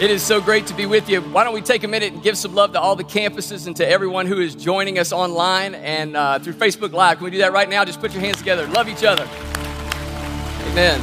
It is so great to be with you. Why don't we take a minute and give some love to all the campuses and to everyone who is joining us online and uh, through Facebook Live? Can we do that right now? Just put your hands together. Love each other. Amen.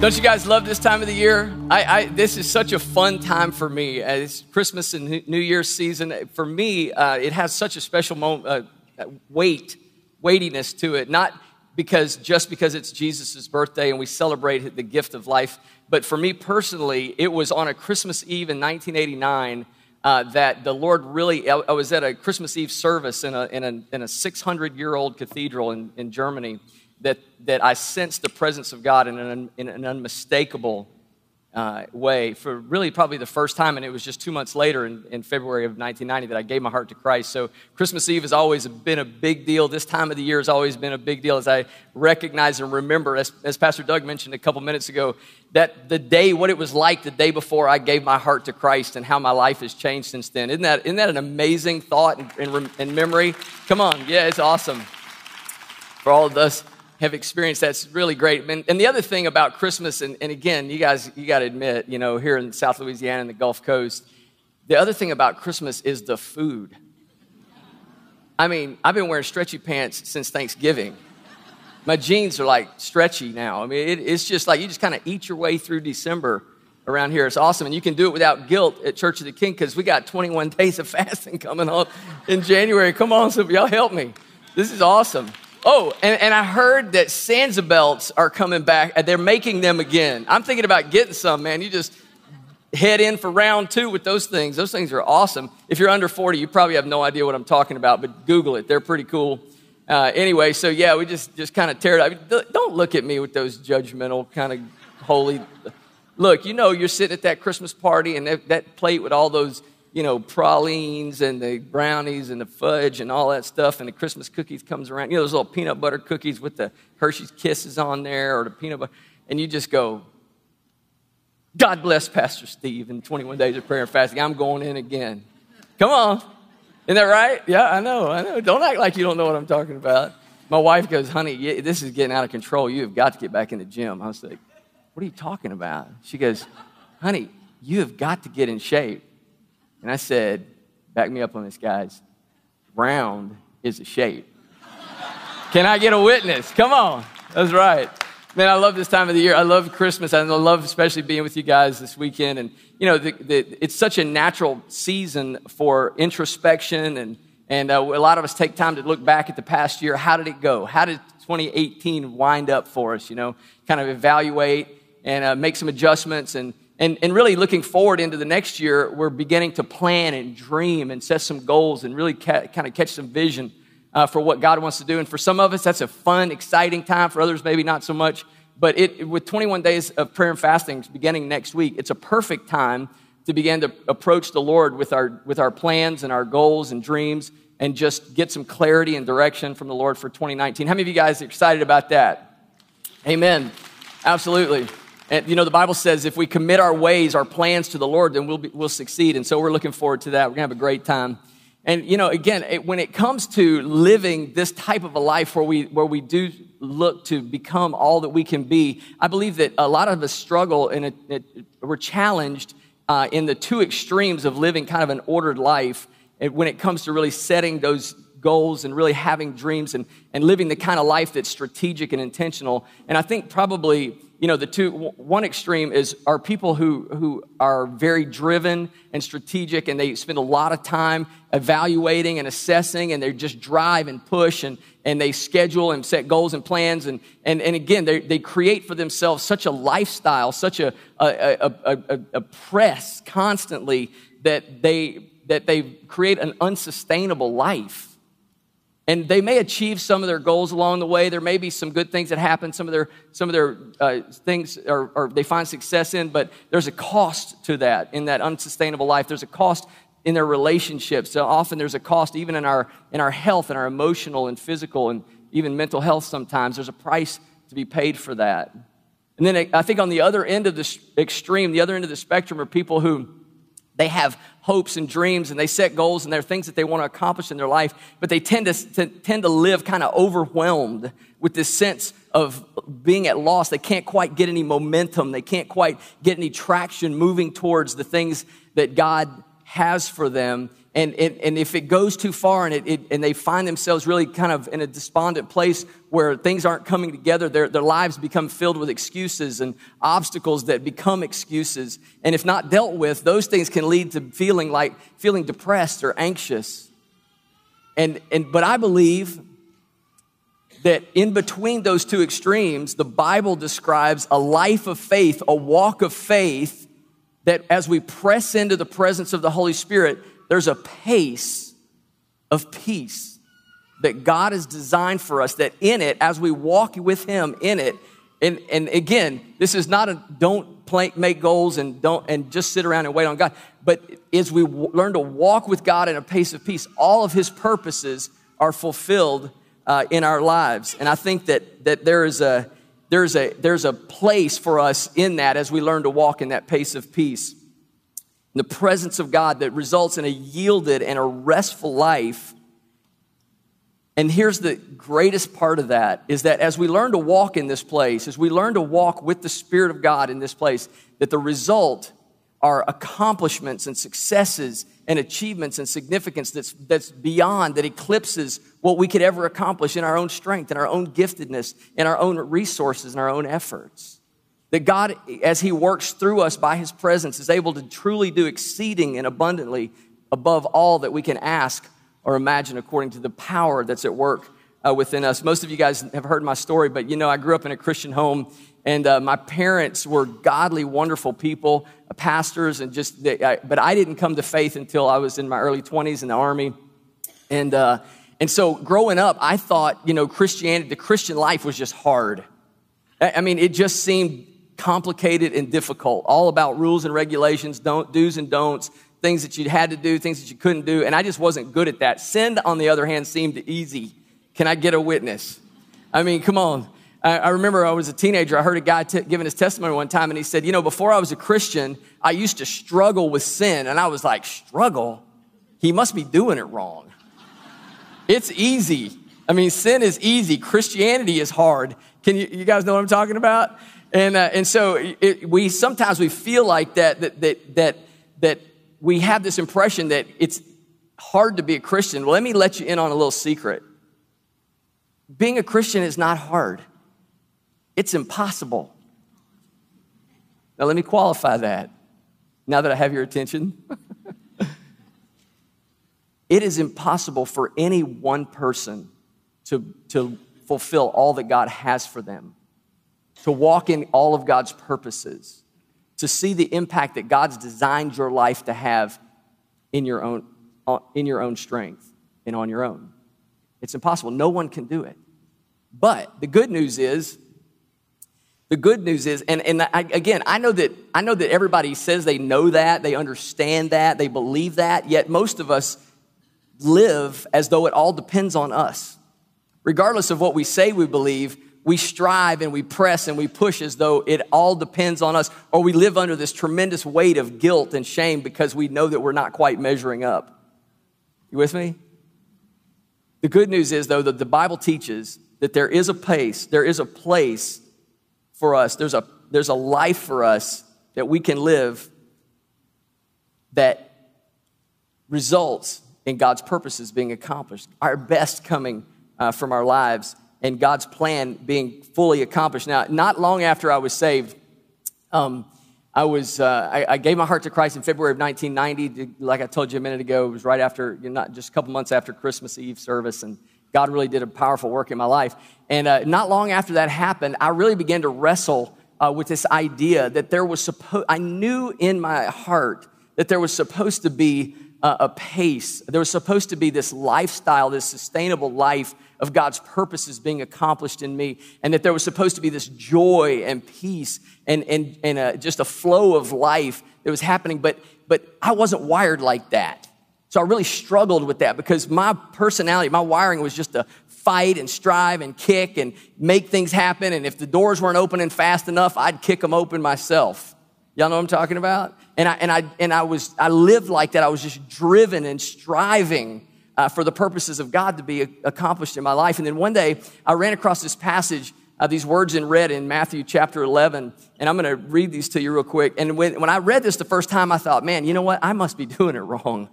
Don't you guys love this time of the year? I, I, this is such a fun time for me. Uh, it's Christmas and New Year's season. For me, uh, it has such a special moment, uh, weight, weightiness to it. Not because just because it's Jesus' birthday and we celebrate the gift of life. But for me personally, it was on a Christmas Eve in 1989 uh, that the Lord really, I, was at a Christmas Eve service in a, in a, in a 600 year old cathedral in, in Germany that, that I sensed the presence of God in an, in an unmistakable uh, way for really probably the first time, and it was just two months later in, in, February of 1990 that I gave my heart to Christ. So Christmas Eve has always been a big deal. This time of the year has always been a big deal as I recognize and remember, as, as Pastor Doug mentioned a couple minutes ago, that the day, what it was like the day before I gave my heart to Christ and how my life has changed since then. Isn't that, isn't that an amazing thought and, and, and memory? Come on, yeah, it's awesome. For all of us have experienced that's really great. And, and the other thing about Christmas, and, and again, you guys, you got to admit, you know, here in South Louisiana and the Gulf Coast, the other thing about Christmas is the food. I mean, I've been wearing stretchy pants since Thanksgiving. My jeans are like stretchy now. I mean, it, it's just like you just kind of eat your way through December around here. It's awesome. And you can do it without guilt at Church of the King because we got 21 days of fasting coming up in January. Come on, some y'all help me. This is awesome. Oh, and, and I heard that Sansabelts are coming back. They're making them again. I'm thinking about getting some, man. You just head in for round two with those things. Those things are awesome. If you're under 40, you probably have no idea what I'm talking about, but Google it. They're pretty cool. Uh, anyway, so yeah, we just, just kind of tear it up. Don't look at me with those judgmental kind of holy. Look, you know, you're sitting at that Christmas party and that, that plate with all those you know, pralines and the brownies and the fudge and all that stuff, and the Christmas cookies comes around. You know, those little peanut butter cookies with the Hershey's Kisses on there or the peanut butter, and you just go, God bless Pastor Steve in 21 days of prayer and fasting. I'm going in again. Come on. Isn't that right? Yeah, I know, I know. Don't act like you don't know what I'm talking about. My wife goes, honey, this is getting out of control. You have got to get back in the gym. I was like, what are you talking about? She goes, honey, you have got to get in shape. And I said, back me up on this, guys. Round is a shape. Can I get a witness? Come on. That's right. Man, I love this time of the year. I love Christmas. I love especially being with you guys this weekend. And, you know, the, the, it's such a natural season for introspection. And, and uh, a lot of us take time to look back at the past year. How did it go? How did 2018 wind up for us? You know, kind of evaluate and uh, make some adjustments. And, and, and really looking forward into the next year, we're beginning to plan and dream and set some goals and really ca- kind of catch some vision uh, for what God wants to do. And for some of us, that's a fun, exciting time. For others, maybe not so much. But it, with 21 days of prayer and fasting beginning next week, it's a perfect time to begin to approach the Lord with our, with our plans and our goals and dreams and just get some clarity and direction from the Lord for 2019. How many of you guys are excited about that? Amen. Absolutely. And you know, the Bible says if we commit our ways, our plans to the Lord, then we'll, be, we'll succeed. And so we're looking forward to that. We're going to have a great time. And you know, again, it, when it comes to living this type of a life where we, where we do look to become all that we can be, I believe that a lot of us struggle and we're challenged uh, in the two extremes of living kind of an ordered life when it comes to really setting those goals and really having dreams and, and living the kind of life that's strategic and intentional. And I think probably you know the two one extreme is are people who who are very driven and strategic and they spend a lot of time evaluating and assessing and they just drive and push and and they schedule and set goals and plans. And and, and again they, they create for themselves such a lifestyle such a a, a, a, a press constantly that they that they create an unsustainable life and they may achieve some of their goals along the way. There may be some good things that happen some of their some of their uh, things or, or they find success in but there's a cost to that in that unsustainable life. There's a cost in their relationships. So often there's a cost even in our in our health and our emotional and physical and even mental health sometimes. There's a price to be paid for that. And then i think on the other end of the extreme the other end of the spectrum are people who they have hopes and dreams and they set goals and there are things that they want to accomplish in their life, but they tend to, to tend to live kind of overwhelmed with this sense of being at loss. They can't quite get any momentum. They can't quite get any traction moving towards the things that God has for them. And, and, and if it goes too far and, it, it, and they find themselves really kind of in a despondent place where things aren't coming together, their, their lives become filled with excuses and obstacles that become excuses. And if not dealt with, those things can lead to feeling like feeling depressed or anxious. And, and, but I believe that in between those two extremes, the Bible describes a life of faith, a walk of faith, that as we press into the presence of the Holy Spirit, there's a pace of peace that God has designed for us, that in it, as we walk with Him in it, and, and again, this is not a don't play, make goals and don't and just sit around and wait on God. But as we w- learn to walk with God in a pace of peace, all of His purposes are fulfilled uh, in our lives. And I think that that there is a there's a there's a place for us in that as we learn to walk in that pace of peace the presence of God that results in a yielded and a restful life. And here's the greatest part of that is that as we learn to walk in this place, as we learn to walk with the Spirit of God in this place, that the result are accomplishments and successes and achievements and significance that's, that's beyond, that eclipses what we could ever accomplish in our own strength, in our own giftedness, in our own resources, and our own efforts. That God, as He works through us by His presence, is able to truly do exceeding and abundantly above all that we can ask or imagine according to the power that's at work uh, within us. Most of you guys have heard my story, but you know, I grew up in a Christian home and uh, my parents were godly, wonderful people, uh, pastors, and just, they, I, but I didn't come to faith until I was in my early 20s in the Army. And, uh, and so growing up, I thought, you know, Christianity, the Christian life was just hard. I mean, it just seemed complicated and difficult, all about rules and regulations, don't, do's and don'ts, things that you had to do, things that you couldn't do. And I just wasn't good at that. Sin, on the other hand, seemed easy. Can I get a witness? I mean, come on. I, I remember I was a teenager. I heard a guy t- giving his testimony one time, and he said, You know, before I was a Christian, I used to struggle with sin. And I was like, Struggle? He must be doing it wrong. it's easy. I mean, sin is easy, Christianity is hard. Can you, you guys know what I'm talking about? And, uh, and so it, we sometimes we feel like that, that, that, that, that we have this impression that it's hard to be a Christian. Well, let me let you in on a little secret. Being a Christian is not hard. It's impossible. Now, let me qualify that now that I have your attention. it is impossible for any one person to, to fulfill all that God has for them to walk in all of God's purposes, to see the impact that God's designed your life to have in your own, uh, in your own strength and on your own. It's impossible. No one can do it. But the good news is, the good news is, and, and I, again, I know that I know that everybody says they know that, they understand that, they believe that, yet most of us live as though it all depends on us. Regardless of what we say we believe, we strive and we press and we push as though it all depends on us, or we live under this tremendous weight of guilt and shame because we know that we're not quite measuring up. You with me? The good news is, though, that the Bible teaches that there is a place, there is a place for us, there's a, there's a life for us that we can live that results in God's purposes being accomplished, our best coming uh, from our lives and God's plan being fully accomplished. Now, not long after I was saved, um, I was uh, I, I, gave my heart to Christ in February of 1990. Like I told you a minute ago, it was right after, you know, not just a couple months after Christmas Eve service, and God really did a powerful work in my life. And uh, not long after that happened, I really began to wrestle uh, with this idea that there was supposed. I knew in my heart that there was supposed to be a pace. There was supposed to be this lifestyle, this sustainable life of God's purposes being accomplished in me, and that there was supposed to be this joy and peace and, and, and a, just a flow of life that was happening, but, but I wasn't wired like that. So I really struggled with that because my personality, my wiring was just to fight and strive and kick and make things happen. And if the doors weren't opening fast enough, I'd kick them open myself. Y'all know what I'm talking about? And I, and I, and I was, I lived like that. I was just driven and striving uh, for the purposes of God to be accomplished in my life. And then one day I ran across this passage uh, these words in red in Matthew chapter 11, and I'm going to read these to you real quick. And when, when I read this the first time, I thought, man, you know what? I must be doing it wrong.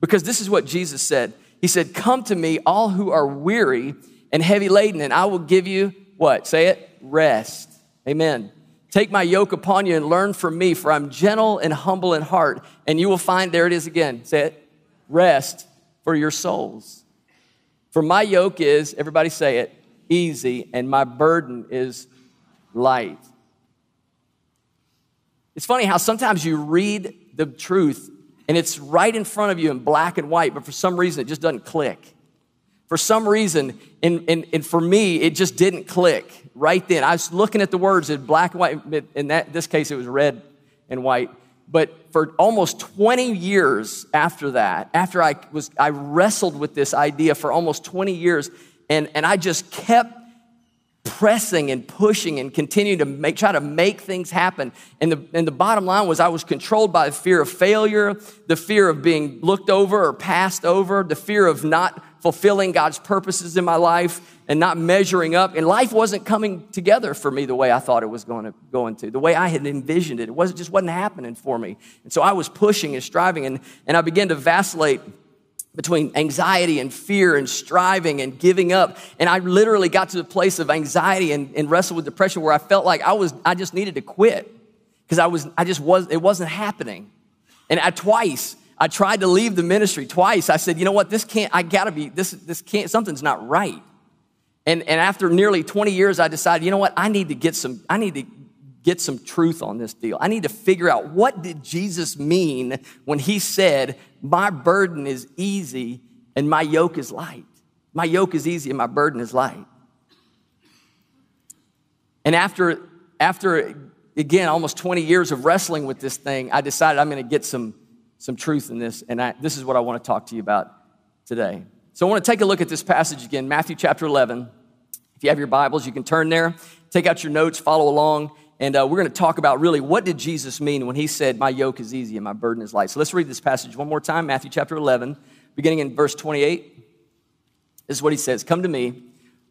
Because this is what Jesus said. He said, Come to me, all who are weary and heavy laden, and I will give you what? Say it? Rest. Amen. Take my yoke upon you and learn from me, for I'm gentle and humble in heart, and you will find, there it is again, say it, rest for your souls. For my yoke is, everybody say it, easy, and my burden is light. It's funny how sometimes you read the truth and it's right in front of you in black and white, but for some reason it just doesn't click. For some reason, and, and, and for me, it just didn't click right then. I was looking at the words in black and white. In that, this case, it was red and white. But for almost 20 years after that, after I was, I wrestled with this idea for almost 20 years, and, and I just kept pressing and pushing and continuing to make, try to make things happen. And the, and the bottom line was I was controlled by the fear of failure, the fear of being looked over or passed over, the fear of not fulfilling God's purposes in my life and not measuring up. And life wasn't coming together for me the way I thought it was going to, going to the way I had envisioned it. It wasn't, just wasn't happening for me. And so I was pushing and striving, and, and I began to vacillate between anxiety and fear and striving and giving up. And I literally got to the place of anxiety and, and wrestled with depression where I felt like I was, I just needed to quit because I was, I just was, it wasn't happening. And I twice, I tried to leave the ministry twice. I said, you know what, this can't, I gotta be, this, this can't, something's not right. And, and after nearly 20 years, I decided, you know what, I need to get some, I need to get some truth on this deal. I need to figure out what did Jesus mean when he said, my burden is easy and my yoke is light. My yoke is easy and my burden is light. And after, after again, almost 20 years of wrestling with this thing, I decided I'm going to get some, some truth in this. And I, this is what I want to talk to you about today. So I want to take a look at this passage again, Matthew chapter 11. If you have your Bibles, you can turn there, take out your notes, follow along, and uh, we're going to talk about really what did Jesus mean when he said, My yoke is easy and my burden is light. So let's read this passage one more time, Matthew chapter 11, beginning in verse 28. This is what he says Come to me,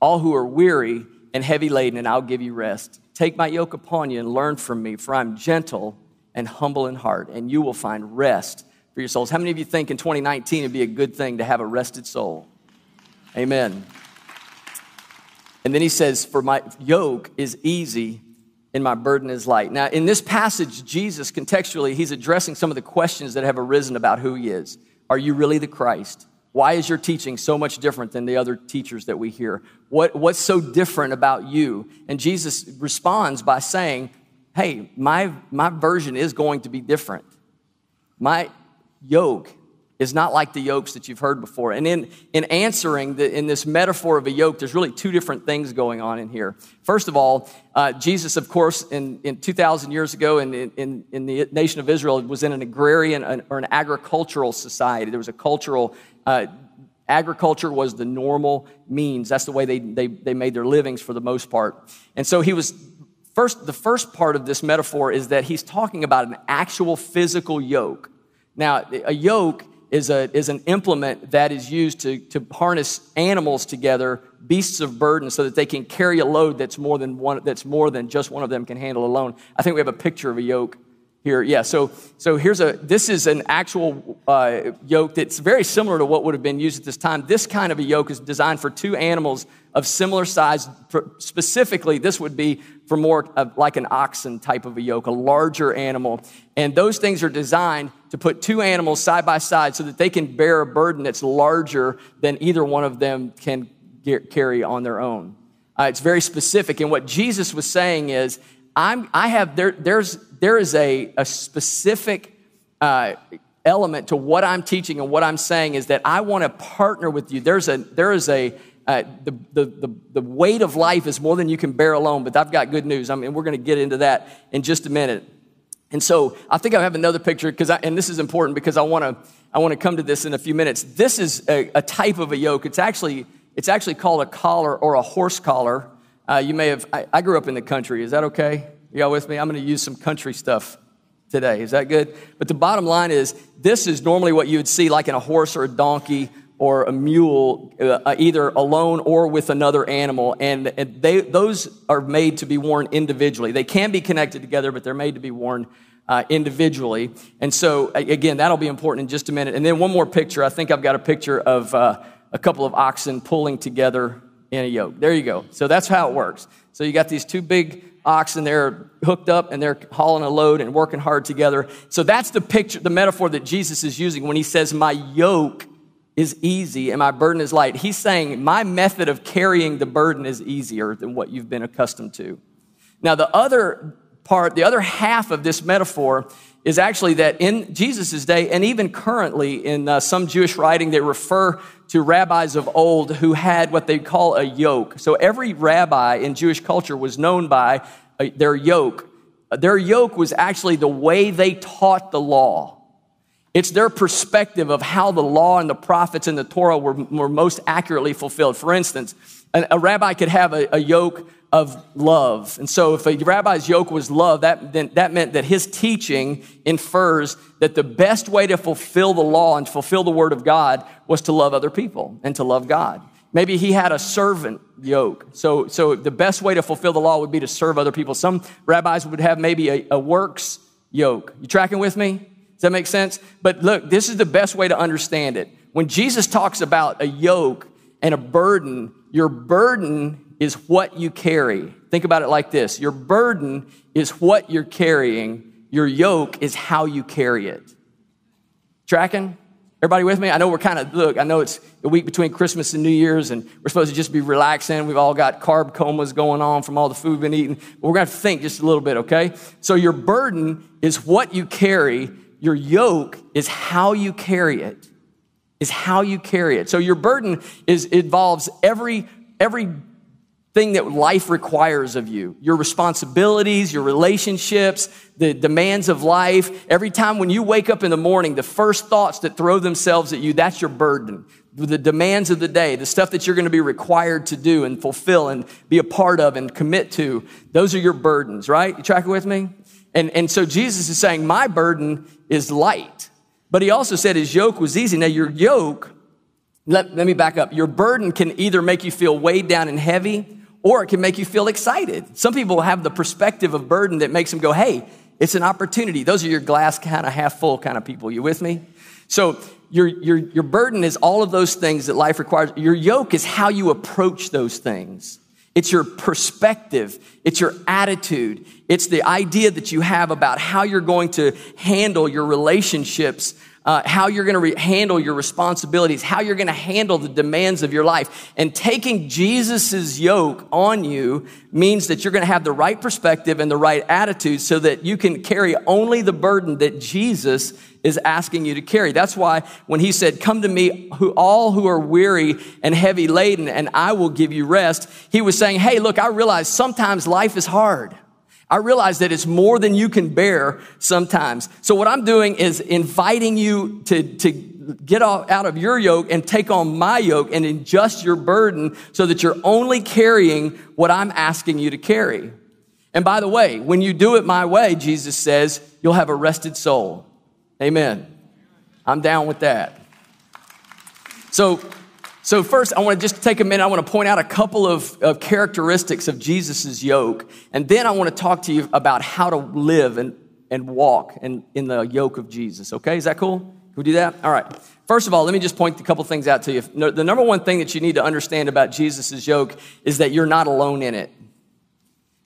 all who are weary and heavy laden, and I'll give you rest. Take my yoke upon you and learn from me, for I'm gentle and humble in heart, and you will find rest for your souls. How many of you think in 2019 it'd be a good thing to have a rested soul? Amen. And then he says, For my yoke is easy and my burden is light. Now, in this passage, Jesus contextually, he's addressing some of the questions that have arisen about who he is. Are you really the Christ? Why is your teaching so much different than the other teachers that we hear? What, what's so different about you? And Jesus responds by saying, Hey, my, my version is going to be different. My yoke is not like the yokes that you've heard before. And in, in answering the, in this metaphor of a yoke, there's really two different things going on in here. First of all, uh, Jesus, of course, in, in 2,000 years ago in, in, in the nation of Israel, was in an agrarian or an agricultural society. There was a cultural, uh, agriculture was the normal means. That's the way they, they, they made their livings for the most part. And so he was, first, the first part of this metaphor is that he's talking about an actual physical yoke. Now, a yoke is, a, is an implement that is used to, to harness animals together, beasts of burden, so that they can carry a load that's more than one, that's more than just one of them can handle alone. I think we have a picture of a yoke here. Yeah, so, so here's a, this is an actual uh, yoke that's very similar to what would have been used at this time. This kind of a yoke is designed for two animals of similar size. Specifically, this would be for more of like an oxen type of a yoke, a larger animal. And those things are designed to put two animals side by side so that they can bear a burden that's larger than either one of them can get, carry on their own. Uh, it's very specific. And what Jesus was saying is, I'm, I have, there, there's, there is a, a specific uh, element to what I'm teaching and what I'm saying is that I want to partner with you. There's a, there is a, uh, the, the, the, the, weight of life is more than you can bear alone, but I've got good news. I mean, we're going to get into that in just a minute. And so I think I have another picture because, and this is important because I want to, I want to come to this in a few minutes. This is a, a, type of a yoke. It's actually, it's actually called a collar or a horse collar. Uh, you may have, I, I, grew up in the country. Is that okay? Y'all with me? I'm going to use some country stuff today. Is that good? But the bottom line is, this is normally what you would see like in a horse or a donkey or a mule, uh, either alone or with another animal. And, and they, those are made to be worn individually. They can be connected together, but they're made to be worn uh, individually. And so, again, that'll be important in just a minute. And then one more picture. I think I've got a picture of uh, a couple of oxen pulling together in a yoke. There you go. So that's how it works. So you got these two big oxen, they're hooked up and they're hauling a load and working hard together. So that's the picture, the metaphor that Jesus is using when he says, My yoke is easy and my burden is light. He's saying, My method of carrying the burden is easier than what you've been accustomed to. Now, the other part, the other half of this metaphor is actually that in Jesus' day, and even currently in uh, some Jewish writing, they refer to rabbis of old who had what they call a yoke. So every rabbi in Jewish culture was known by uh, their yoke. Their yoke was actually the way they taught the law. It's their perspective of how the law and the prophets and the Torah were, were most accurately fulfilled. For instance, a, a rabbi could have a, a yoke of love. And so if a rabbi's yoke was love, that, then, that meant that his teaching infers that the best way to fulfill the law and fulfill the word of God was to love other people and to love God. Maybe he had a servant yoke. So, so the best way to fulfill the law would be to serve other people. Some rabbis would have maybe a, a works yoke. You tracking with me? Does that make sense? But look, this is the best way to understand it. When Jesus talks about a yoke and a burden, your burden is what you carry. Think about it like this your burden is what you're carrying, your yoke is how you carry it. Tracking? Everybody with me? I know we're kind of, look, I know it's the week between Christmas and New Year's, and we're supposed to just be relaxing. We've all got carb comas going on from all the food we've been eating. But we're going to think just a little bit, okay? So your burden is what you carry, your yoke is how you carry it. Is how you carry it. So your burden is involves every every thing that life requires of you your responsibilities, your relationships, the demands of life. Every time when you wake up in the morning, the first thoughts that throw themselves at you, that's your burden. The demands of the day, the stuff that you're going to be required to do and fulfill and be a part of and commit to, those are your burdens, right? You tracking with me? And, and so Jesus is saying, My burden is light. But he also said his yoke was easy. Now, your yoke, let, let me back up. Your burden can either make you feel weighed down and heavy, or it can make you feel excited. Some people have the perspective of burden that makes them go, hey, it's an opportunity. Those are your glass kind of half full kind of people. You with me? So your, your, your burden is all of those things that life requires. Your yoke is how you approach those things. It's your perspective. It's your attitude. It's the idea that you have about how you're going to handle your relationships uh, how you're going to re- handle your responsibilities, how you're going to handle the demands of your life. And taking Jesus' yoke on you means that you're going to have the right perspective and the right attitude so that you can carry only the burden that Jesus is asking you to carry. That's why when he said, come to me who all who are weary and heavy laden and I will give you rest, he was saying, Hey, look, I realize sometimes life is hard. I realize that it's more than you can bear sometimes. So what I'm doing is inviting you to, to get out of your yoke and take on my yoke and adjust your burden so that you're only carrying what I'm asking you to carry. And by the way, when you do it my way, Jesus says, you'll have a rested soul. Amen. I'm down with that. So so, first, I want to just take a minute. I want to point out a couple of, of characteristics of Jesus' yoke. And then I want to talk to you about how to live and, and walk in, in the yoke of Jesus. Okay? Is that cool? Can we do that? All right. First of all, let me just point a couple things out to you. The number one thing that you need to understand about Jesus' yoke is that you're not alone in it.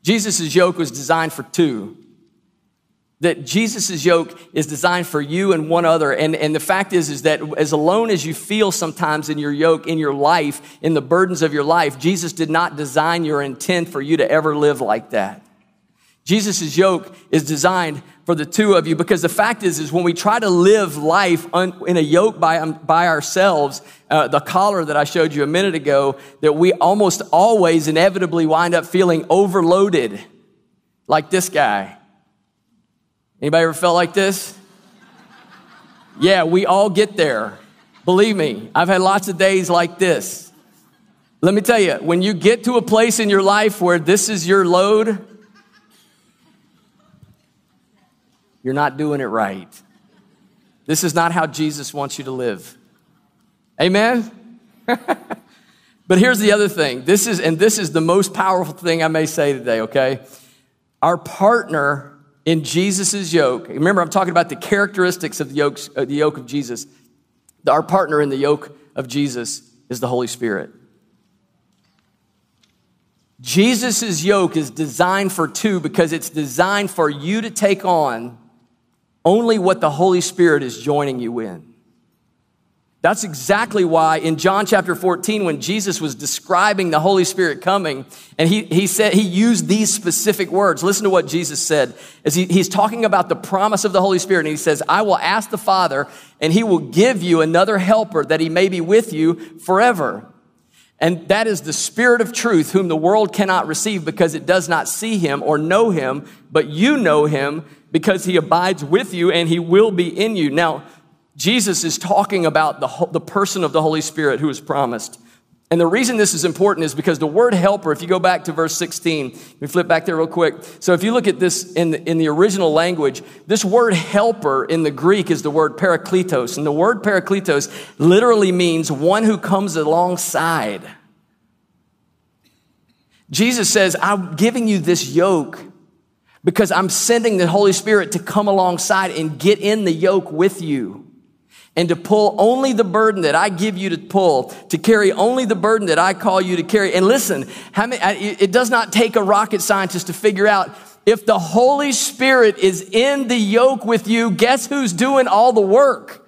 Jesus' yoke was designed for two that Jesus' yoke is designed for you and one other. And, and the fact is, is that as alone as you feel sometimes in your yoke, in your life, in the burdens of your life, Jesus did not design your intent for you to ever live like that. Jesus' yoke is designed for the two of you because the fact is, is when we try to live life un, in a yoke by, um, by ourselves, uh, the collar that I showed you a minute ago, that we almost always inevitably wind up feeling overloaded like this guy Anybody ever felt like this? Yeah, we all get there. Believe me, I've had lots of days like this. Let me tell you, when you get to a place in your life where this is your load, you're not doing it right. This is not how Jesus wants you to live Amen? but here's the other thing. This is, and this is the most powerful thing I may say today, okay? Our partner in Jesus' yoke, remember, I'm talking about the characteristics of the, yokes, uh, the yoke of Jesus. Our partner in the yoke of Jesus is the Holy Spirit. Jesus' yoke is designed for two because it's designed for you to take on only what the Holy Spirit is joining you in. That's exactly why in John chapter 14, when Jesus was describing the Holy Spirit coming, and he, he said, he used these specific words. Listen to what Jesus said as he, he's talking about the promise of the Holy Spirit. And he says, I will ask the Father, and he will give you another helper that he may be with you forever. And that is the Spirit of truth, whom the world cannot receive because it does not see him or know him, but you know him because he abides with you and he will be in you. Now, Jesus is talking about the, the person of the Holy Spirit who is promised. And the reason this is important is because the word helper, if you go back to verse 16, we flip back there real quick. So if you look at this in the, in the original language, this word helper in the Greek is the word parakletos. And the word parakletos literally means one who comes alongside. Jesus says, I'm giving you this yoke because I'm sending the Holy Spirit to come alongside and get in the yoke with you and to pull only the burden that I give you to pull, to carry only the burden that I call you to carry. And listen, many, it does not take a rocket scientist to figure out if the Holy Spirit is in the yoke with you, guess who's doing all the work?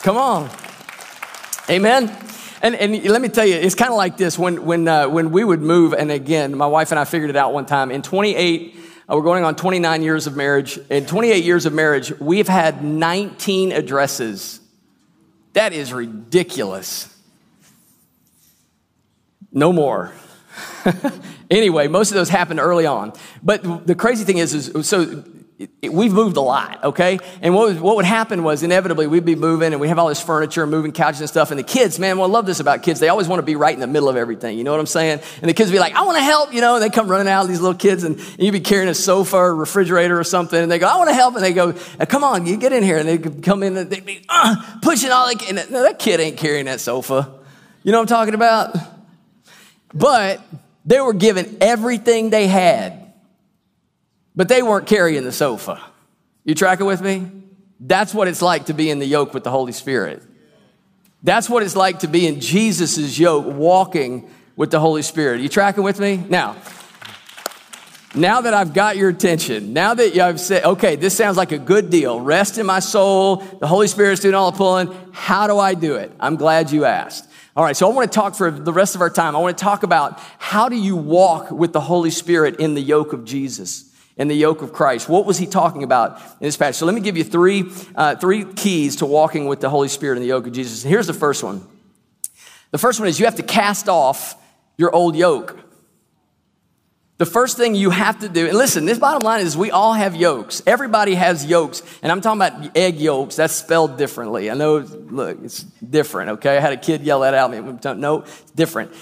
Come on. Amen. And, and let me tell you, it's kind of like this when, when, uh, when we would move, and again, my wife and I figured it out one time. In 28, uh, we're going on 29 years of marriage. In 28 years of marriage, we've had 19 addresses. That is ridiculous. No more. anyway, most of those happened early on. But the crazy thing is, is so we've moved a lot, okay? And what, what would happen was inevitably we'd be moving and we have all this furniture and moving couches and stuff. And the kids, man, well, I love this about kids. They always want to be right in the middle of everything. You know what I'm saying? And the kids be like, I want to help, you know, and they come running out, these little kids, and, and you'd be carrying a sofa or refrigerator or something. And they go, I want to help. And they go, come on, you get in here. And they come in and they'd be uh, pushing all that. And no, that kid ain't carrying that sofa. You know what I'm talking about? But they were given everything they had but they weren't carrying the sofa. You tracking with me? That's what it's like to be in the yoke with the Holy Spirit. That's what it's like to be in Jesus' yoke, walking with the Holy Spirit. You tracking with me? Now, now that I've got your attention, now that I've said, okay, this sounds like a good deal, rest in my soul, the Holy Spirit's doing all the pulling, how do I do it? I'm glad you asked. All right, so I want to talk for the rest of our time. I want to talk about how do you walk with the Holy Spirit in the yoke of Jesus and the yoke of Christ. What was he talking about in this passage? So let me give you three, uh, three keys to walking with the Holy Spirit in the yoke of Jesus. And here's the first one. The first one is you have to cast off your old yoke. The first thing you have to do, and listen, this bottom line is we all have yokes. Everybody has yokes. And I'm talking about egg yolks. That's spelled differently. I know, look, it's different, okay? I had a kid yell that out. At me. No, it's different.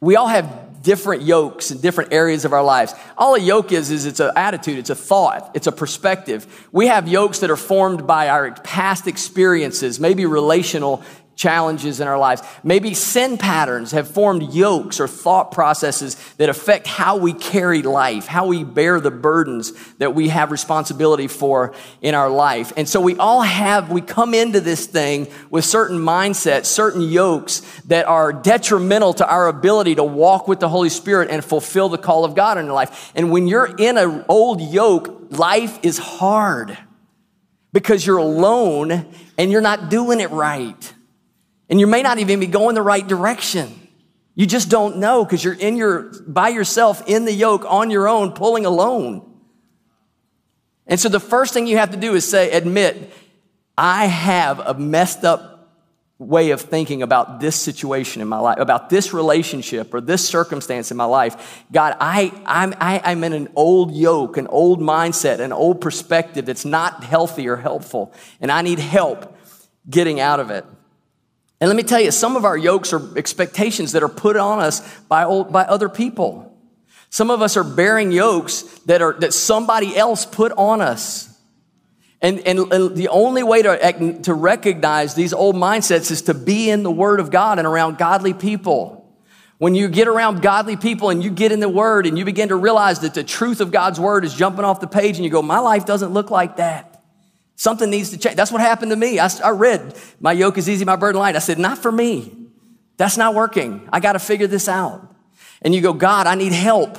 We all have different yokes in different areas of our lives. All a yoke is, is it's an attitude, it's a thought, it's a perspective. We have yokes that are formed by our past experiences, maybe relational challenges in our lives. Maybe sin patterns have formed yokes or thought processes that affect how we carry life, how we bear the burdens that we have responsibility for in our life. And so we all have, we come into this thing with certain mindsets, certain yokes that are detrimental to our ability to walk with the Holy Spirit and fulfill the call of God in your life. And when you're in an old yoke, life is hard because you're alone and you're not doing it right. And you may not even be going the right direction. You just don't know because you're in your, by yourself in the yoke on your own, pulling alone. And so the first thing you have to do is say, admit, I have a messed up way of thinking about this situation in my life, about this relationship or this circumstance in my life. God, I, I'm, I, I'm in an old yoke, an old mindset, an old perspective that's not healthy or helpful, and I need help getting out of it. And let me tell you, some of our yokes are expectations that are put on us by, old, by other people. Some of us are bearing yokes that, are, that somebody else put on us. And, and, and, the only way to, to recognize these old mindsets is to be in the Word of God and around godly people. When you get around godly people and you get in the Word and you begin to realize that the truth of God's Word is jumping off the page and you go, My life doesn't look like that. Something needs to change. That's what happened to me. I, I read, My yoke is easy, my burden light. I said, Not for me. That's not working. I got to figure this out. And you go, God, I need help.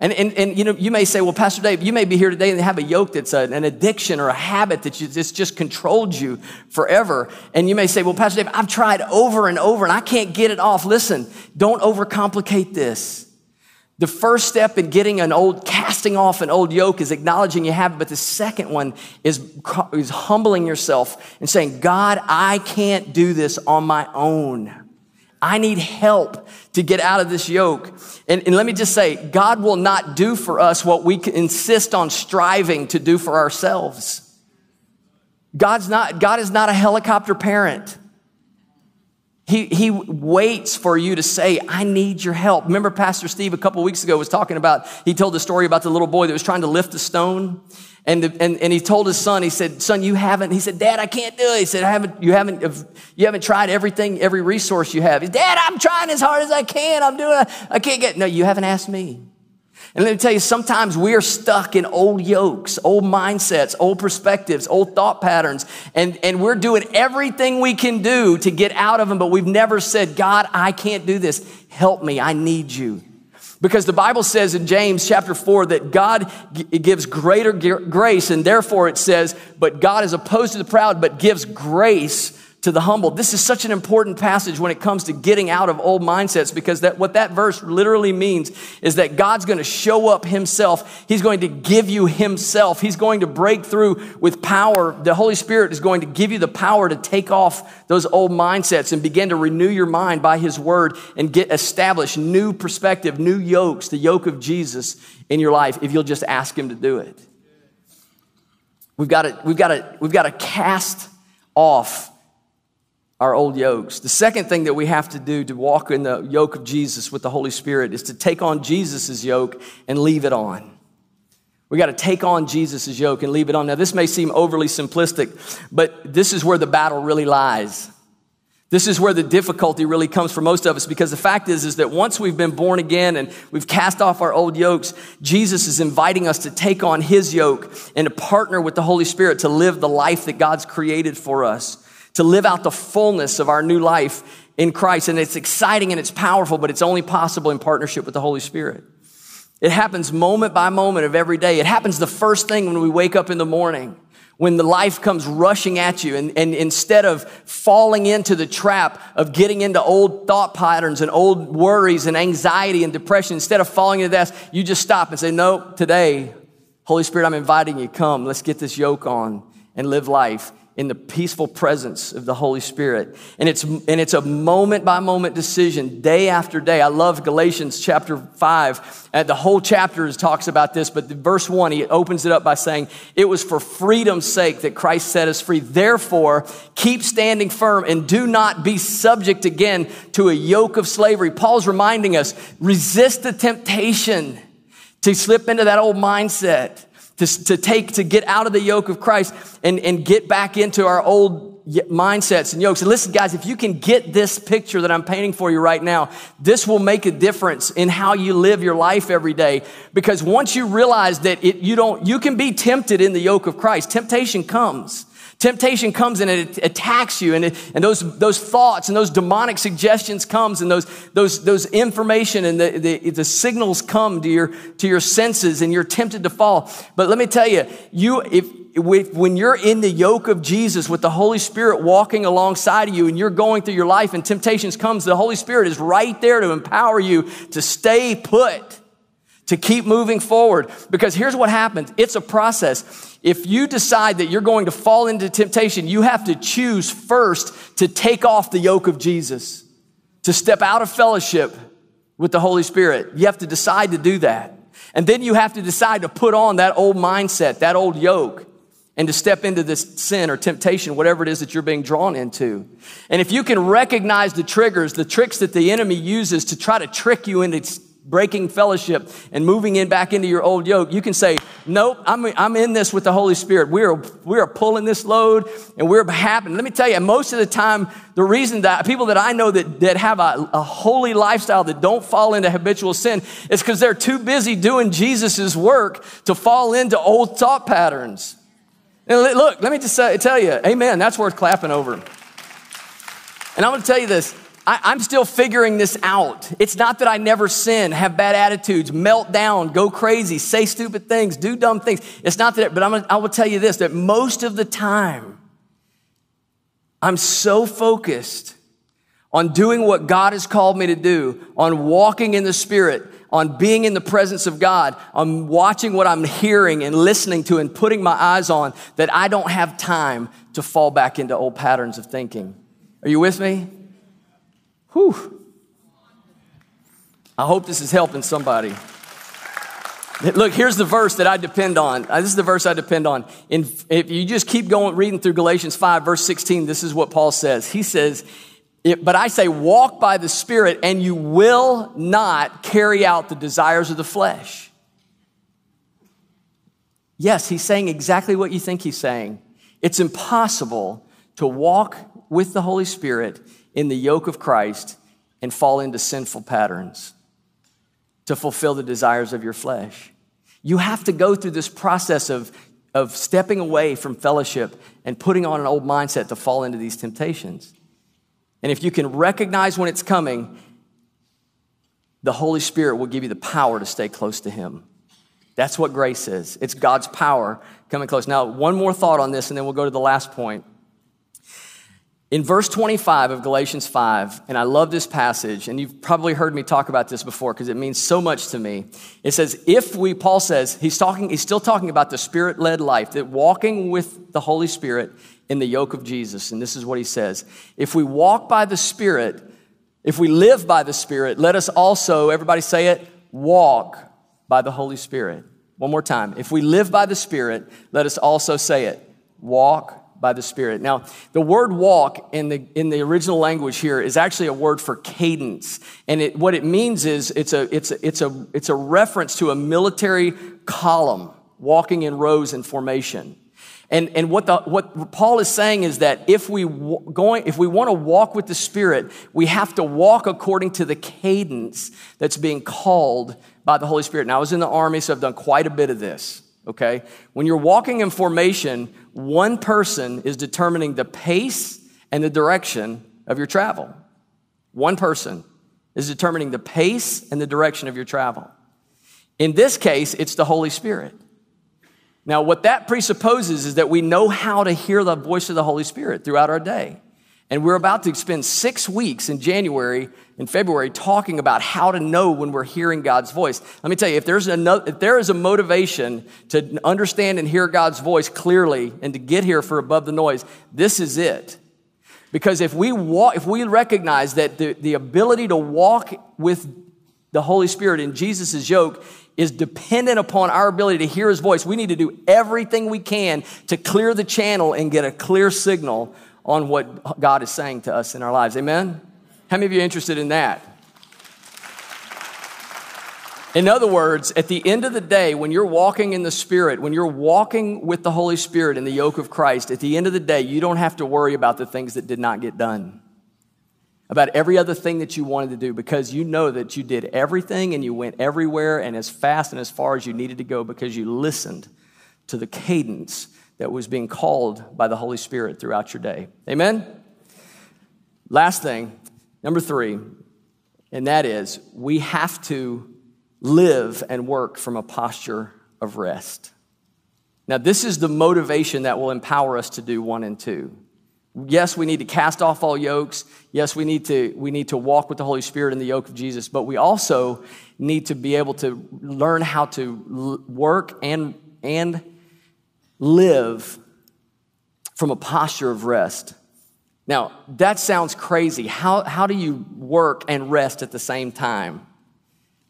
And, and, and you know, you may say, well, Pastor Dave, you may be here today and have a yoke that's a, an addiction or a habit that just, just controlled you forever. And you may say, well, Pastor Dave, I've tried over and over and I can't get it off. Listen, don't overcomplicate this. The first step in getting an old, casting off an old yoke is acknowledging you have it. But the second one is, is humbling yourself and saying, God, I can't do this on my own. I need help to get out of this yoke. And, and, let me just say, God will not do for us what we insist on striving to do for ourselves. God's not, God is not a helicopter parent. He, he waits for you to say, I need your help. Remember, Pastor Steve a couple weeks ago was talking about, he told the story about the little boy that was trying to lift a stone. And, the, and, and he told his son, he said, son, you haven't, he said, dad, I can't do it. He said, I haven't, you haven't, you haven't tried everything, every resource you have. Said, dad, I'm trying as hard as I can. I'm doing, I can't get, no, you haven't asked me. And let me tell you, sometimes we are stuck in old yokes, old mindsets, old perspectives, old thought patterns, and, and we're doing everything we can do to get out of them, but we've never said, God, I can't do this. Help me. I need you. Because the Bible says in James chapter 4 that God gives greater grace, and therefore it says, but God is opposed to the proud, but gives grace to the humble. This is such an important passage when it comes to getting out of old mindsets because that what that verse literally means is that God's going to show up himself. He's going to give you himself. He's going to break through with power. The Holy Spirit is going to give you the power to take off those old mindsets and begin to renew your mind by his word and get established new perspective, new yokes, the yoke of Jesus in your life if you'll just ask him to do it. We've got to, we've got to, we've got to cast off our old yokes. The second thing that we have to do to walk in the yoke of Jesus with the Holy Spirit is to take on Jesus' yoke and leave it on. We got to take on Jesus' yoke and leave it on. Now, this may seem overly simplistic, but this is where the battle really lies. This is where the difficulty really comes for most of us because the fact is, is that once we've been born again and we've cast off our old yokes, Jesus is inviting us to take on his yoke and to partner with the Holy Spirit to live the life that God's created for us to live out the fullness of our new life in Christ. And it's exciting and it's powerful, but it's only possible in partnership with the Holy Spirit. It happens moment by moment of every day. It happens the first thing when we wake up in the morning, when the life comes rushing at you. And, and instead of falling into the trap of getting into old thought patterns and old worries and anxiety and depression, instead of falling into that, you just stop and say, No, today, Holy Spirit, I'm inviting you. Come, let's get this yoke on and live life in the peaceful presence of the Holy Spirit. And it's, and it's a moment by moment decision, day after day. I love Galatians chapter 5. And the whole chapter talks about this, but verse 1, he opens it up by saying, It was for freedom's sake that Christ set us free. Therefore, keep standing firm and do not be subject again to a yoke of slavery. Paul's reminding us resist the temptation to slip into that old mindset to, to take, to get out of the yoke of Christ and, and get back into our old mindsets and yokes. And listen, guys, if you can get this picture that I'm painting for you right now, this will make a difference in how you live your life every day. Because once you realize that it, you don't, you can be tempted in the yoke of Christ. Temptation comes. Temptation comes and it attacks you and, it, and those, those thoughts and those demonic suggestions comes and those, those, those information and the, the, the signals come to your, to your senses and you're tempted to fall. But let me tell you, you, if, when you're in the yoke of Jesus with the Holy Spirit walking alongside of you and you're going through your life and temptations comes, the Holy Spirit is right there to empower you to stay put to keep moving forward. Because here's what happens it's a process. If you decide that you're going to fall into temptation, you have to choose first to take off the yoke of Jesus, to step out of fellowship with the Holy Spirit. You have to decide to do that. And then you have to decide to put on that old mindset, that old yoke, and to step into this sin or temptation, whatever it is that you're being drawn into. And if you can recognize the triggers, the tricks that the enemy uses to try to trick you into breaking fellowship and moving in back into your old yoke, you can say, Nope, I'm, I'm in this with the Holy Spirit. We are, we are pulling this load and we're happening. Let me tell you, most of the time, the reason that people that I know that, that have a, a holy lifestyle that don't fall into habitual sin is because they're too busy doing Jesus' work to fall into old thought patterns. And look, let me just tell you, amen, that's worth clapping over. And I'm going to tell you this I, am still figuring this out. It's not that I never sin, have bad attitudes, melt down, go crazy, say stupid things, do dumb things. It's not that, but I'm, I will tell you this that most of the time, I'm so focused on doing what God has called me to do, on walking in the Spirit, on being in the presence of God, on watching what I'm hearing and listening to and putting my eyes on, that I don't have time to fall back into old patterns of thinking. Are you with me? Whew. I hope this is helping somebody. Look, here's the verse that I depend on. Uh, this is the verse I depend on. In, if you just keep going, reading through Galatians 5, verse 16, this is what Paul says. He says, But I say, walk by the Spirit, and you will not carry out the desires of the flesh. Yes, he's saying exactly what you think he's saying. It's impossible to walk with the Holy Spirit in the yoke of Christ and fall into sinful patterns to fulfill the desires of your flesh. You have to go through this process of, of stepping away from fellowship and putting on an old mindset to fall into these temptations. And if you can recognize when it's coming, the Holy Spirit will give you the power to stay close to Him. That's what grace is. It's God's power coming close. Now, one more thought on this, and then we'll go to the last point. In verse 25 of Galatians 5, and I love this passage, and you've probably heard me talk about this before because it means so much to me. It says, if we, Paul says, he's talking, he's still talking about the spirit led life, that walking with the Holy Spirit in the yoke of Jesus. And this is what he says. If we walk by the Spirit, if we live by the Spirit, let us also, everybody say it, walk by the Holy Spirit. One more time. If we live by the Spirit, let us also say it, walk by the Spirit. Now, the word walk in the, in the original language here is actually a word for cadence. And it, what it means is it's a, it's, a, it's, a, it's a reference to a military column walking in rows in formation. And, and what, the, what Paul is saying is that if we, going, if we want to walk with the Spirit, we have to walk according to the cadence that's being called by the Holy Spirit. Now, I was in the army, so I've done quite a bit of this okay? When you're walking in formation, one person is determining the pace and the direction of your travel. One person is determining the pace and the direction of your travel. In this case, it's the Holy Spirit. Now, what that presupposes is that we know how to hear the voice of the Holy Spirit throughout our day. And we're about to spend six weeks in January and February talking about how to know when we're hearing God's voice. Let me tell you, if there's a, if there is a motivation to understand and hear God's voice clearly and to get here for above the noise, this is it. Because if we walk, if we recognize that the, the ability to walk with the Holy Spirit in Jesus' yoke is dependent upon our ability to hear his voice, we need to do everything we can to clear the channel and get a clear signal on what God is saying to us in our lives. Amen? How many of you are interested in that? In other words, at the end of the day, when you're walking in the Spirit, when you're walking with the Holy Spirit in the yoke of Christ, at the end of the day, you don't have to worry about the things that did not get done. About every other thing that you wanted to do because you know that you did everything and you went everywhere and as fast and as far as you needed to go because you listened to the cadence that was being called by the Holy Spirit throughout your day. Amen? Last thing, number three, and that is we have to live and work from a posture of rest. Now, this is the motivation that will empower us to do one and two. Yes, we need to cast off all yokes. Yes, we need to, we need to walk with the Holy Spirit in the yoke of Jesus, but we also need to be able to learn how to work and, and live from a posture of rest. Now, that sounds crazy. How, how do you work and rest at the same time?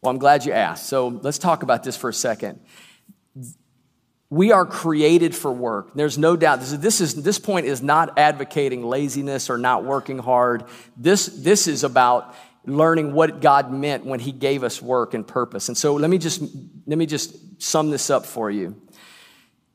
Well, I'm glad you asked. So let's talk about this for a second. We are created for work. There's no doubt. This, is, this, is, this point is not advocating laziness or not working hard. This, this is about learning what God meant when He gave us work and purpose. And so let me just let me just sum this up for you.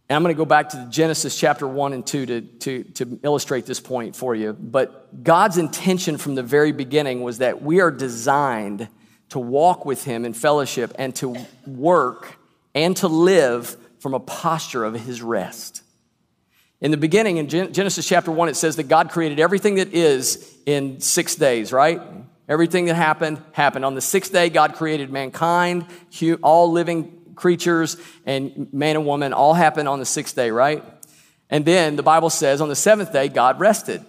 And I'm going to go back to Genesis chapter 1 and 2 to, to, to illustrate this point for you. But God's intention from the very beginning was that we are designed to walk with Him in fellowship and to work and to live from a posture of His rest. In the beginning, in Genesis chapter 1, it says that God created everything that is in six days, right? Everything that happened, happened. On the sixth day, God created mankind, all living creatures, and man and woman all happened on the sixth day, right? And then the Bible says on the seventh day, God rested.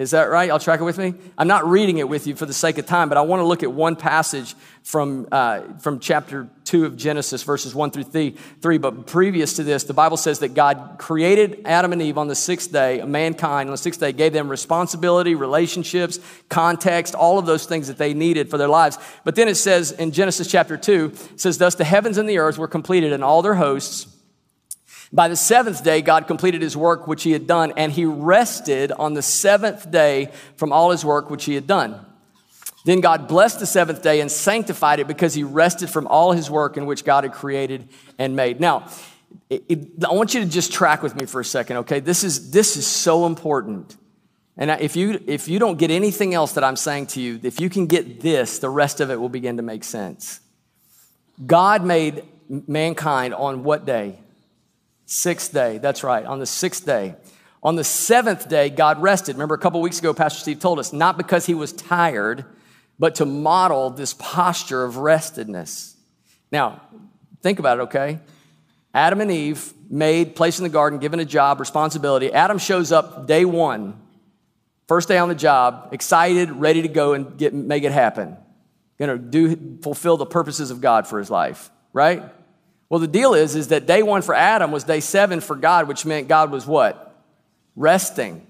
Is that right? Y'all track it with me? I'm not reading it with you for the sake of time, but I want to look at one passage from, uh, from chapter 2 of Genesis, verses 1 through 3. But previous to this, the Bible says that God created Adam and Eve on the sixth day, mankind on the sixth day, gave them responsibility, relationships, context, all of those things that they needed for their lives. But then it says in Genesis chapter 2, it says, Thus the heavens and the earth were completed and all their hosts. By the seventh day, God completed his work which he had done, and he rested on the seventh day from all his work which he had done. Then God blessed the seventh day and sanctified it because he rested from all his work in which God had created and made. Now, it, it, I want you to just track with me for a second, okay? This is, this is so important. And if you, if you don't get anything else that I'm saying to you, if you can get this, the rest of it will begin to make sense. God made mankind on what day? Sixth day, that's right, on the sixth day. On the seventh day, God rested. Remember, a couple weeks ago, Pastor Steve told us, not because he was tired, but to model this posture of restedness. Now, think about it, okay? Adam and Eve made, placed in the garden, given a job, responsibility. Adam shows up day one, first day on the job, excited, ready to go and get, make it happen. Gonna do, fulfill the purposes of God for his life, right? Well, the deal is, is that day one for Adam was day seven for God, which meant God was what? Resting.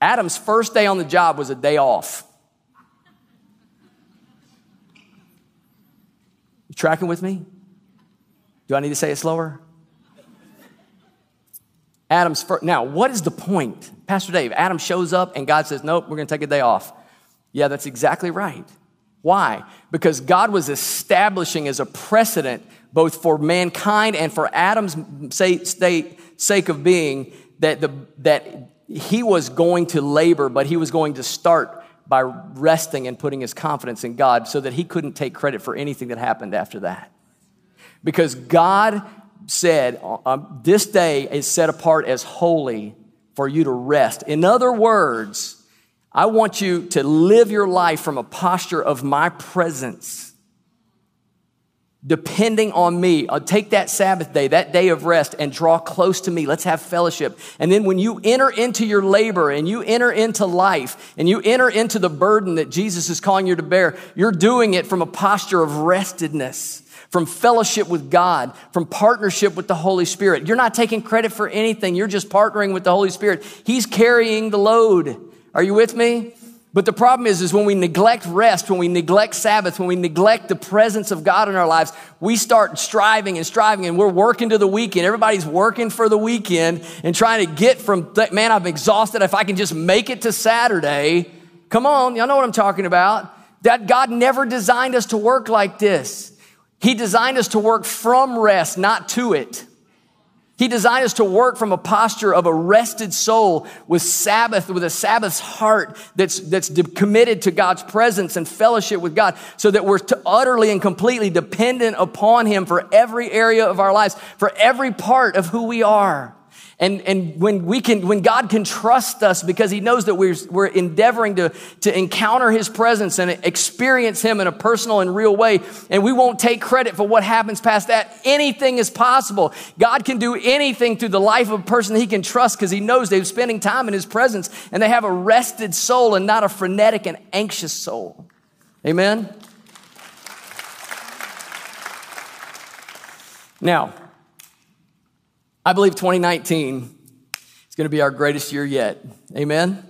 Adam's first day on the job was a day off. You tracking with me? Do I need to say it slower? Adam's first. Now, what is the point? Pastor Dave, Adam shows up and God says, Nope, we're going to take a day off. Yeah, that's exactly right. Why? Because God was establishing as a precedent both for mankind and for Adam's sake of being, that, the, that he was going to labor, but he was going to start by resting and putting his confidence in God so that he couldn't take credit for anything that happened after that. Because God said, um, This day is set apart as holy for you to rest. In other words, I want you to live your life from a posture of my presence depending on me. I'll take that Sabbath day, that day of rest, and draw close to me. Let's have fellowship. And then when you enter into your labor and you enter into life and you enter into the burden that Jesus is calling you to bear, you're doing it from a posture of restedness. From fellowship with God, from partnership with the Holy Spirit. You're not taking credit for anything. You're just partnering with the Holy Spirit. He's carrying the load. Are you with me? But the problem is, is when we neglect rest, when we neglect Sabbath, when we neglect the presence of God in our lives, we start striving and striving and we're working to the weekend. Everybody's working for the weekend and trying to get from, man, I'm exhausted. If I can just make it to Saturday. Come on, y'all know what I'm talking about. That God never designed us to work like this. He designed us to work from rest, not to it. He designed us to work from a posture of a rested soul with Sabbath, with a Sabbath's heart that's, that's committed to God's presence and fellowship with God so that we're utterly and completely dependent upon Him for every area of our lives, for every part of who we are. And, and when we can, when God can trust us because he knows that we're, we're endeavoring to, to encounter his presence and experience him in a personal and real way, and we won't take credit for what happens past that, anything is possible. God can do anything through the life of a person he can trust because he knows they're spending time in his presence and they have a rested soul and not a frenetic and anxious soul. Amen? Now, I believe 2019 is going to be our greatest year yet. Amen?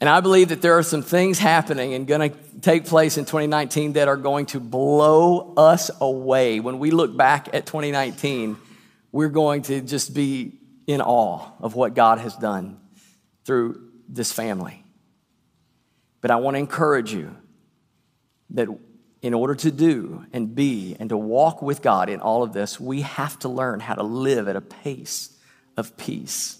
And I believe that there are some things happening and going to take place in 2019 that are going to blow us away. When we look back at 2019, we're going to just be in awe of what God has done through this family. But I want to encourage you that in order to do and be and to walk with God in all of this, we have to learn how to live at a pace of peace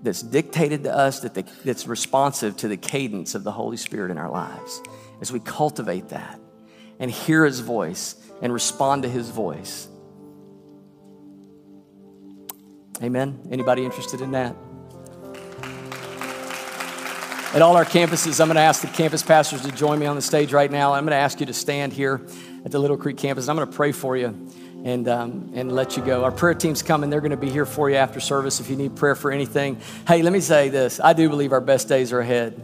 that's dictated to us, that the, that's responsive to the cadence of the Holy Spirit in our lives. As we cultivate that and hear His voice and respond to His voice. Amen. Anybody interested in that? At all our campuses, I'm going to ask the campus pastors to join me on the stage right now. I'm going to ask you to stand here at the Little Creek campus. I'm going to pray for you and, um, and let you go. Our prayer team's coming. They're going to be here for you after service if you need prayer for anything. Hey, let me say this I do believe our best days are ahead.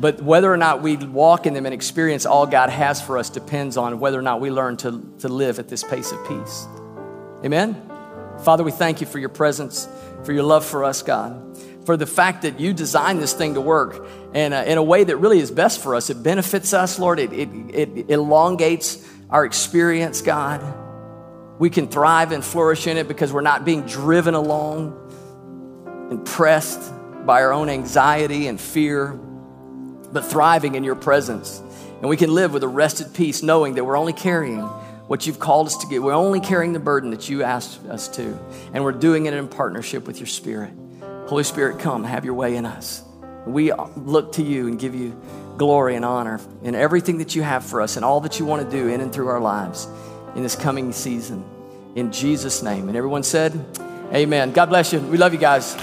But whether or not we walk in them and experience all God has for us depends on whether or not we learn to, to live at this pace of peace. Amen? Father, we thank you for your presence, for your love for us, God, for the fact that you designed this thing to work and, uh, in a way that really is best for us. It benefits us, Lord. It, it, it elongates our experience, God. We can thrive and flourish in it because we're not being driven along and pressed by our own anxiety and fear, but thriving in your presence. And we can live with a rested peace, knowing that we're only carrying what you've called us to get. We're only carrying the burden that you asked us to, and we're doing it in partnership with your Spirit. Holy Spirit, come, have your way in us. We look to you and give you glory and honor in everything that you have for us and all that you want to do in and through our lives in this coming season. In Jesus' name. And everyone said, Amen. God bless you. We love you guys.